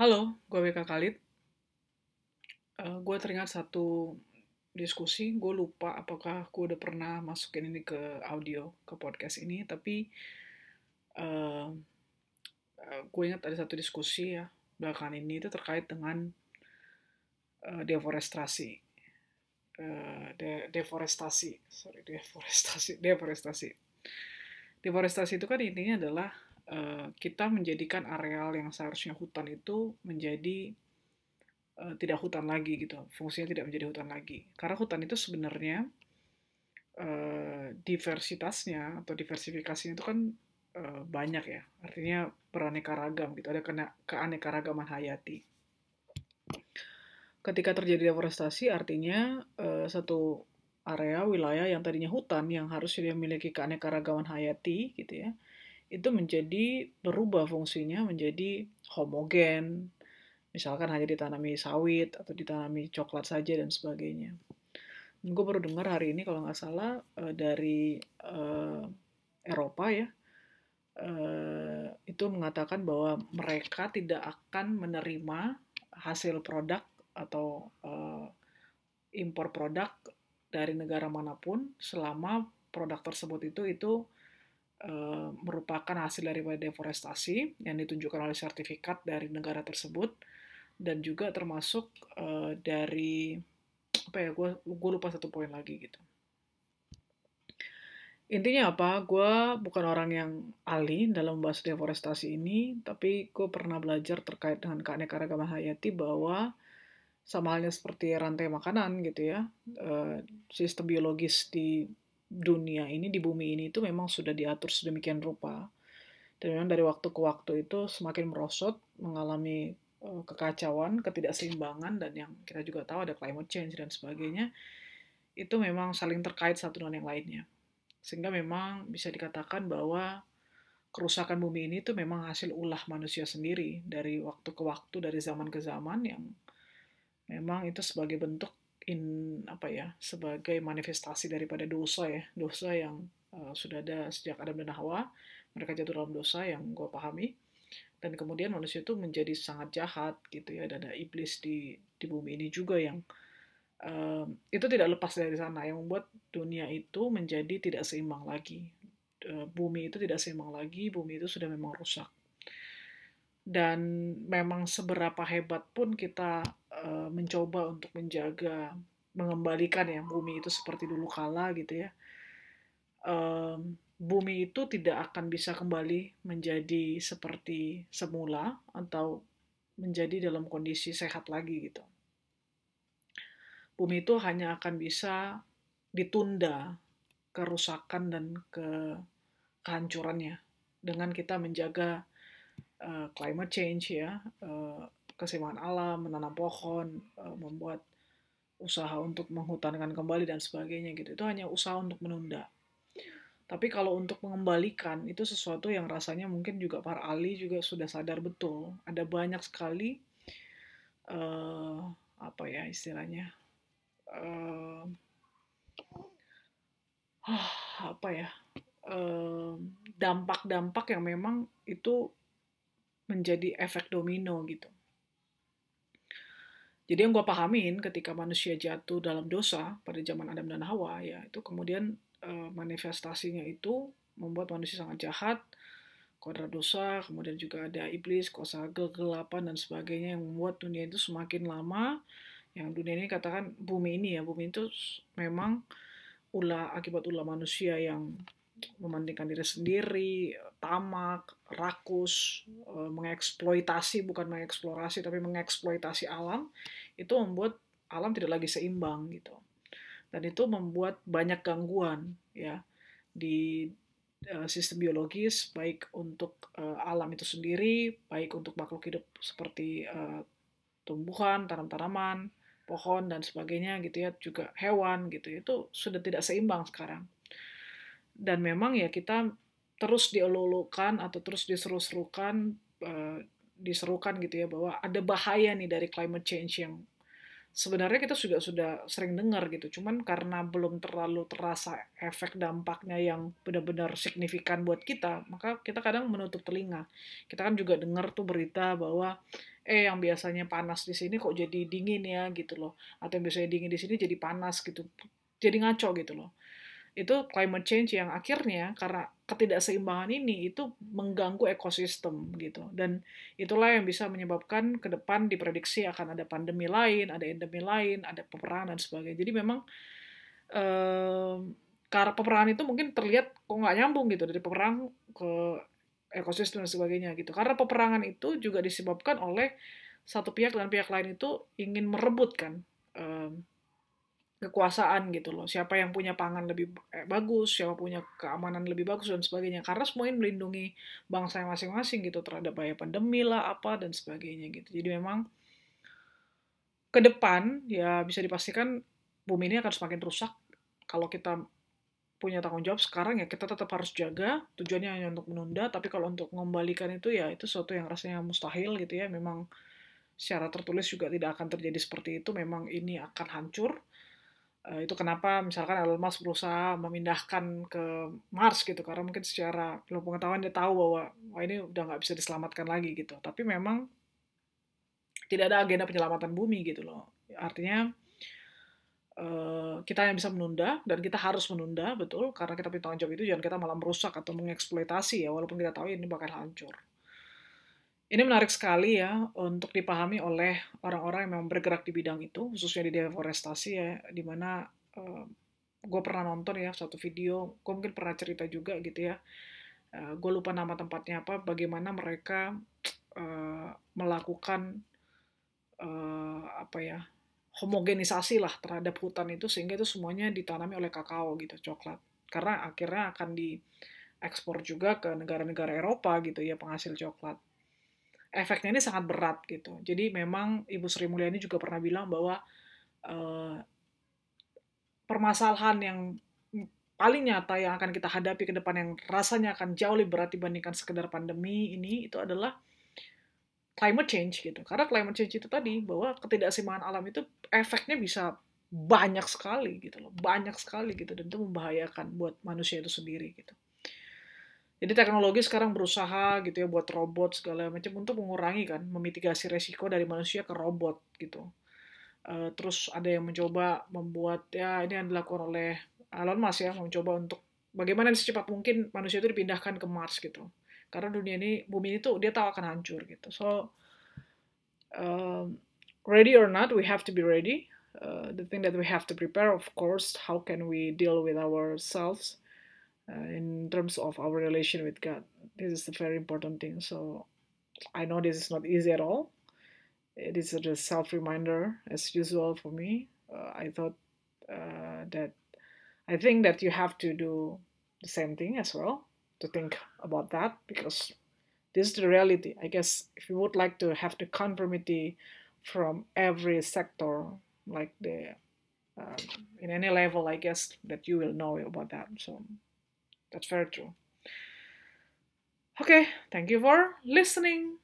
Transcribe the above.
Halo, gue WK Khalid. Uh, gue teringat satu diskusi, gue lupa apakah gue udah pernah masukin ini ke audio, ke podcast ini, tapi uh, uh, gue ingat ada satu diskusi ya, belakangan ini itu terkait dengan uh, deforestasi. Uh, de deforestasi, sorry, deforestasi, deforestasi. Deforestasi itu kan intinya adalah Eh, kita menjadikan areal yang seharusnya hutan itu menjadi uh, tidak hutan lagi gitu, fungsinya tidak menjadi hutan lagi. Karena hutan itu sebenarnya uh, diversitasnya atau diversifikasinya itu kan uh, banyak ya, artinya beraneka ragam gitu, ada keanekaragaman hayati. Ketika terjadi deforestasi, artinya uh, satu area wilayah yang tadinya hutan yang harusnya memiliki keanekaragaman hayati gitu ya, itu menjadi berubah fungsinya menjadi homogen, misalkan hanya ditanami sawit atau ditanami coklat saja dan sebagainya. Dan gue baru dengar hari ini kalau nggak salah uh, dari uh, Eropa ya, uh, itu mengatakan bahwa mereka tidak akan menerima hasil produk atau impor produk dari negara mana pun selama produk tersebut itu itu Eh, merupakan hasil daripada deforestasi yang ditunjukkan oleh sertifikat dari negara tersebut dan juga termasuk uh, dari apa ya gue gue lupa satu poin lagi gitu. Intinya apa? Gue bukan orang yang ahli dalam membahas deforestasi ini tapi gue pernah belajar terkait dengan keanekaragaman hayati bahwa sama halnya seperti rantai makanan gitu ya uh, sistem biologis di dunia ini di bumi ini itu memang sudah diatur sedemikian rupa. Dan memang dari waktu ke waktu itu semakin merosot mengalami uh, kekacauan ketidakseimbangan dan yang kita juga tahu ada climate change dan sebagainya itu memang saling terkait satu dengan yang lainnya. Sehingga memang bisa dikatakan bahwa kerusakan bumi ini itu memang hasil ulah manusia sendiri dari waktu ke waktu dari zaman ke zaman yang memang itu sebagai bentuk in apa ya sebagai manifestasi daripada dosa ya. Dosa yang uh, sudah ada sejak Adam dan Hawa mereka jatuh dalam dosa yang gue pahami. Dan kemudian manusia itu menjadi sangat jahat gitu ya dan ada iblis di di bumi ini juga yang uh, itu tidak lepas dari sana yang membuat dunia itu menjadi tidak seimbang lagi. Uh, bumi itu tidak seimbang lagi bumi itu sudah memang rusak. Dan memang seberapa hebat pun kita uh, mencoba untuk menjaga mengembalikan ya bumi itu seperti dulu kala gitu ya. Um, bumi itu tidak akan bisa kembali menjadi seperti semula atau menjadi dalam kondisi sehat lagi gitu. Bumi itu hanya akan bisa ditunda kerusakan dan ke kehancurannya dengan kita menjaga uh, climate change ya, uh, keseimbangan alam, menanam pohon, uh, membuat usaha untuk menghutankan kembali dan sebagainya gitu. Itu hanya usaha untuk menunda. Tapi kalau untuk mengembalikan itu sesuatu yang rasanya mungkin juga para ahli juga sudah sadar betul. Ada banyak sekali uh, apa ya istilahnya uh, apa ya dampak-dampak uh, yang memang itu menjadi efek domino gitu. Jadi yang gue pahamin ketika manusia jatuh dalam dosa pada zaman Adam dan Hawa ya itu kemudian uh, manifestasinya itu membuat manusia sangat jahat, kodrat dosa, kemudian juga ada iblis, kuasa kegelapan dan sebagainya yang membuat dunia itu semakin lama. Yang dunia ini katakan bumi ini ya bumi itu memang ulah akibat ulah manusia yang mementingkan diri sendiri, tamak, rakus, eh, mengeksploitasi bukan mengeksplorasi tapi mengeksploitasi alam itu membuat alam tidak lagi seimbang gitu. Dan itu membuat banyak gangguan ya di uh, sistem biologis baik untuk uh, alam itu sendiri, baik untuk makhluk hidup seperti uh, tumbuhan, tanam-tanaman, pohon dan sebagainya gitu ya, juga hewan gitu. Itu sudah tidak seimbang sekarang dan memang ya kita terus dielulukan atau terus diseru-serukan uh, diserukan gitu ya bahwa ada bahaya nih dari climate change yang sebenarnya kita sudah sudah sering dengar gitu. Cuman karena belum terlalu terasa efek dampaknya yang benar-benar signifikan buat kita maka kita kadang menutup telinga. Kita kan juga dengar tuh berita bahwa eh yang biasanya panas di sini kok jadi dingin ya gitu loh. Atau yang biasanya dingin di sini jadi panas gitu jadi ngaco gitu loh itu climate change yang akhirnya karena ketidakseimbangan ini itu mengganggu ekosistem gitu dan itulah yang bisa menyebabkan ke depan diprediksi akan ada pandemi lain, ada endemi lain, ada peperangan dan sebagainya. Jadi memang eh, karena peperangan itu mungkin terlihat kok nggak nyambung gitu dari peperang ke ekosistem dan sebagainya gitu. Karena peperangan itu juga disebabkan oleh satu pihak dan pihak lain itu ingin merebut kan eh, kekuasaan gitu loh. Siapa yang punya pangan lebih eh, bagus, siapa punya keamanan lebih bagus dan sebagainya. Karena semua ini melindungi bangsa yang masing-masing gitu terhadap bahaya pandemi lah apa dan sebagainya gitu. Jadi memang ke depan ya bisa dipastikan bumi ini akan semakin rusak kalau kita punya tanggung jawab sekarang ya kita tetap harus jaga tujuannya hanya untuk menunda tapi kalau untuk mengembalikan itu ya itu sesuatu yang rasanya mustahil gitu ya memang secara tertulis juga tidak akan terjadi seperti itu memang ini akan hancur Uh, itu kenapa misalkan Elon Musk berusaha memindahkan ke Mars gitu karena mungkin secara ilmu pengetahuan dia tahu bahwa wah ini udah nggak bisa diselamatkan lagi gitu. Tapi memang tidak ada agenda penyelamatan bumi gitu loh. Artinya uh, kita yang bisa menunda dan kita harus menunda betul karena kita punya tanggung jawab itu jangan kita malah merusak atau mengeksploitasi ya walaupun kita tahu ini bakal hancur ini menarik sekali ya untuk dipahami oleh orang-orang yang memang bergerak di bidang itu, khususnya di deforestasi ya, di mana uh, eh, gue pernah nonton ya satu video, gue mungkin pernah cerita juga gitu ya, uh, gue lupa nama tempatnya apa, bagaimana mereka uh, melakukan uh, apa ya homogenisasi lah terhadap hutan itu sehingga itu semuanya ditanami oleh kakao gitu coklat. Karena akhirnya akan diekspor juga ke negara-negara Eropa gitu ya penghasil coklat efeknya ini sangat berat gitu. Jadi memang Ibu Sri Mulyani juga pernah bilang bahwa uh, permasalahan yang paling nyata yang akan kita hadapi ke depan yang rasanya akan jauh lebih berat dibandingkan sekedar pandemi ini itu adalah climate change gitu. Karena climate change itu tadi bahwa ketidakseimbangan alam itu efeknya bisa banyak sekali gitu loh, banyak sekali gitu dan itu membahayakan buat manusia itu sendiri gitu. Jadi teknologi sekarang berusaha gitu ya buat robot segala macam untuk mengurangi kan, memitigasi resiko dari manusia ke robot gitu. Uh, terus ada yang mencoba membuat ya ini yang dilakukan oleh Elon Musk ya mencoba untuk bagaimana secepat mungkin manusia itu dipindahkan ke Mars gitu. Karena dunia ini bumi ini tuh dia tahu akan hancur gitu. So um, ready or not we have to be ready. Uh, the thing that we have to prepare of course how can we deal with ourselves uh, in terms of our relation with God. This is a very important thing. So I know this is not easy at all. It is a self reminder as usual for me. Uh, I thought uh, that I think that you have to do the same thing as well to think about that because this is the reality. I guess if you would like to have the conformity from every sector, like the um, in any level, I guess that you will know about that. So that's very true. Okay, thank you for listening.